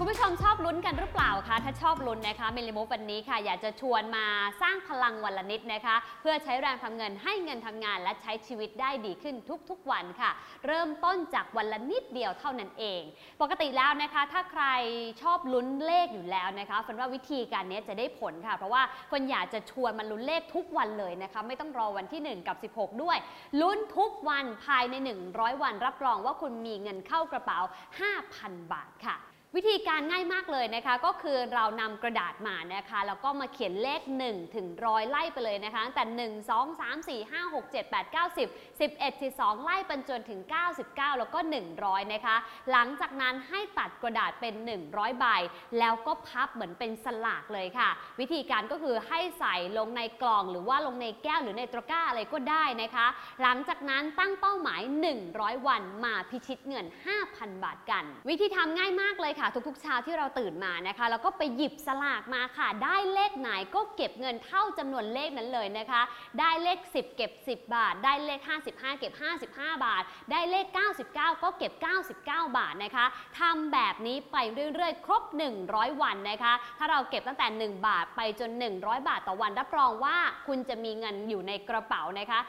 คุณผู้ชมชอบลุ้นกันหรือเปล่าคะ ถ้าชอบลุ้นนะคะเมลิมูฟวันนี้ค่ะ อยากจะชวนมาสร้างพลังวันละนิดนะคะ เพื่อใช้แรงทำเงินให้เงินทำงาน และใช้ชีวิตได้ดีขึ้นทุกๆวันค่ะ เริ่มต้นจากวันละนิดเดียวเท่านั้นเอง ปกติแล้วนะคะ ถ้าใครชอบลุ้นเลขอยู่แล้วนะคะฝันว่าวิธีการนี้จะได้ผลค่ะ เพราะว่าคนอยากจะชวนมาลุ้นเลขทุกวันเลยนะคะไม่ต้องรอวันที่ 1 กับ 16 ด้วย ลุ้นทุกวันภายใน 100 วันรับรองว่าคุณมีเงินเข้ากระเป๋า 5,000 บาทค่ะ วิธีการง่ายมากเลยนะคะ ก็คือเรานำกระดาษมานะคะแล้วก็มาเขียนเลข 1 ถึงร้อยไล่ไปเลยนะคะตั้งแต่ 1 2 3 4 5 6 7 8 9 10 11 12 ไล่ไปจนถึง 99 แล้วก็ 100 นะคะ หลังจากนั้นให้ตัดกระดาษเป็น 100 ใบ แล้วก็พับเหมือนเป็นสลากเลยค่ะ วิธีการก็คือให้ใส่ลงในกล่องหรือว่าลงในแก้วหรือในตะกร้าอะไรก็ได้นะคะ หลังจากนั้นตั้งเป้าหมาย 100 วันมาพิชิตเงิน 5,000 บาทกัน วิธีทำง่ายมากเลยค่ะทุกๆเช้าที่เราตื่นมานะคะ แล้วก็ไปหยิบสลากมาค่ะ ได้เลขไหนก็เก็บเงินเท่าจำนวนเลขนั้นเลยนะคะ ได้เลข 10 เก็บ 10 บาท ได้เลข 55 เก็บ 55 บาท ได้เลข 99 ก็เก็บ 99 บาทนะคะทำแบบนี้ไปเรื่อยๆ ครบ 100 วันนะคะ ถ้าเราเก็บตั้งแต่ 1 บาทไปจน 100 บาทต่อวัน รับรองว่าคุณจะมีเงินอยู่ในกระเป๋านะคะ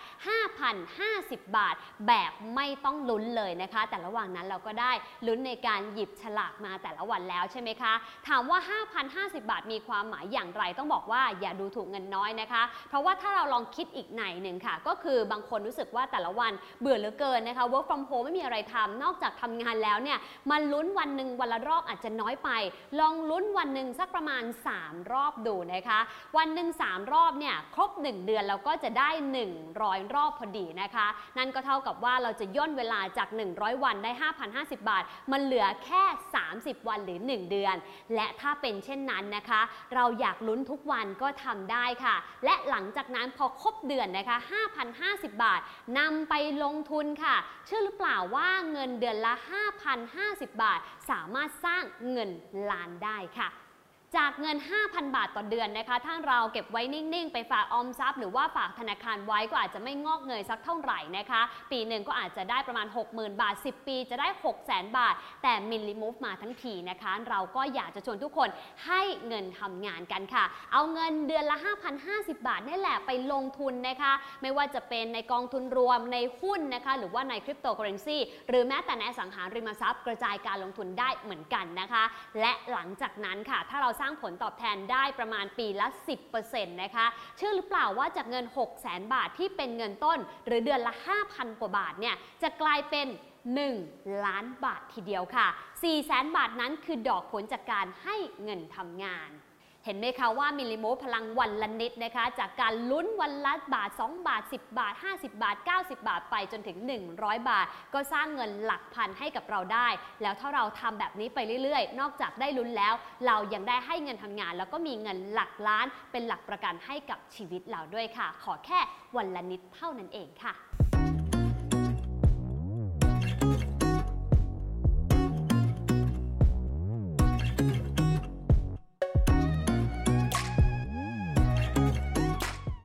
5,050 บาท แบบไม่ต้องลุ้นเลยนะคะ แต่ระหว่างนั้นเราก็ได้ลุ้นในการหยิบฉลากมาแต่ละวันแล้วใช่ไหมคะ ถามว่า 5,050 บาทมีความหมายอย่างไร ต้องบอกว่าอย่าดูถูกเงินน้อยนะคะ เพราะว่าถ้าเราลองคิดอีกในหนึ่งค่ะ ก็คือบางคนรู้สึกว่าแต่ละวันเบื่อเหลือเกินนะคะ work from home ไม่มีอะไรทำนอกจากทำงานแล้วเนี่ยมันลุ้นวันหนึ่งวันละรอบอาจจะน้อยไป ลองลุ้นวันหนึ่งสักประมาณ 3 รอบดูนะคะ วันหนึ่ง3รอบเนี่ยครบ 1 เดือนเราก็จะได้ 100 รอบพอดีนะคะ นั่นก็เท่ากับว่าเราจะย่นเวลาจาก 100 วันได้ 5,050 บาท มันเหลือแค่ 30วันหรือ 1 เดือน และถ้าเป็นเช่นนั้นนะคะ เราอยากลุ้นทุกวันก็ทำได้ค่ะ และหลังจากนั้นพอครบเดือนนะคะ 5,050 บาทนำไปลงทุนค่ะ เชื่อหรือเปล่าว่าเงินเดือนละ 5,050 บาท สามารถสร้างเงินล้านได้ค่ะ จากเงิน 5,000 บาทต่อเดือนนะคะ ถ้าเราเก็บไว้นิ่ง ๆ ไปฝากออมทรัพย์ หรือว่าฝากธนาคารไว้ก็อาจจะไม่งอกเงยสักเท่าไหร่นะคะ ปีหนึ่งก็อาจจะได้ประมาณ 60,000 บาท 10 ปีจะได้ 600,000 บาท แต่มิลลิมูฟมาทั้งทีนะคะ เราก็อยากจะชวนทุกคนให้เงินทำงานกันค่ะ เอาเงินเดือนละ 5,050 บาทนี่แหละไปลงทุนนะคะ ไม่ว่าจะเป็นในกองทุนรวมในหุ้นนะคะ หรือว่าในคริปโตเคอเรนซีหรือแม้แต่ในสังหาริมทรัพย์กระจายการลงทุนได้เหมือนกันนะคะ และหลังจากนั้นค่ะ ถ้าเราสร้างผลตอบแทนได้ประมาณปีละ 10%นะคะเชื่อหรือเปล่าว่าจากเงิน 600,000บาทที่เป็นเงินต้น หรือเดือนละ 5,000 กว่าบาทเนี่ยจะกลายเป็น 1 ล้านบาททีเดียวค่ะ 400,000บาทนั้นคือดอกผลจากการให้เงินทำงาน ห็นไหมคะว่ามิลลิโมพลังวันละนิดนะคะ จากการลุ้นวันละบาท 2 บาท 10 บาท 50 บาท 90 บาทไปจนถึง 100 บาท ก็สร้างเงินหลักพันให้กับเราได้ แล้วถ้าเราทำแบบนี้ไปเรื่อยๆ นอกจากได้ลุ้นแล้ว เรายังได้ให้เงินทำงาน แล้วก็มีเงินหลักล้าน เป็นหลักประกันให้กับชีวิตเราด้วยค่ะ ขอแค่วันละนิดเท่านั้นเองค่ะ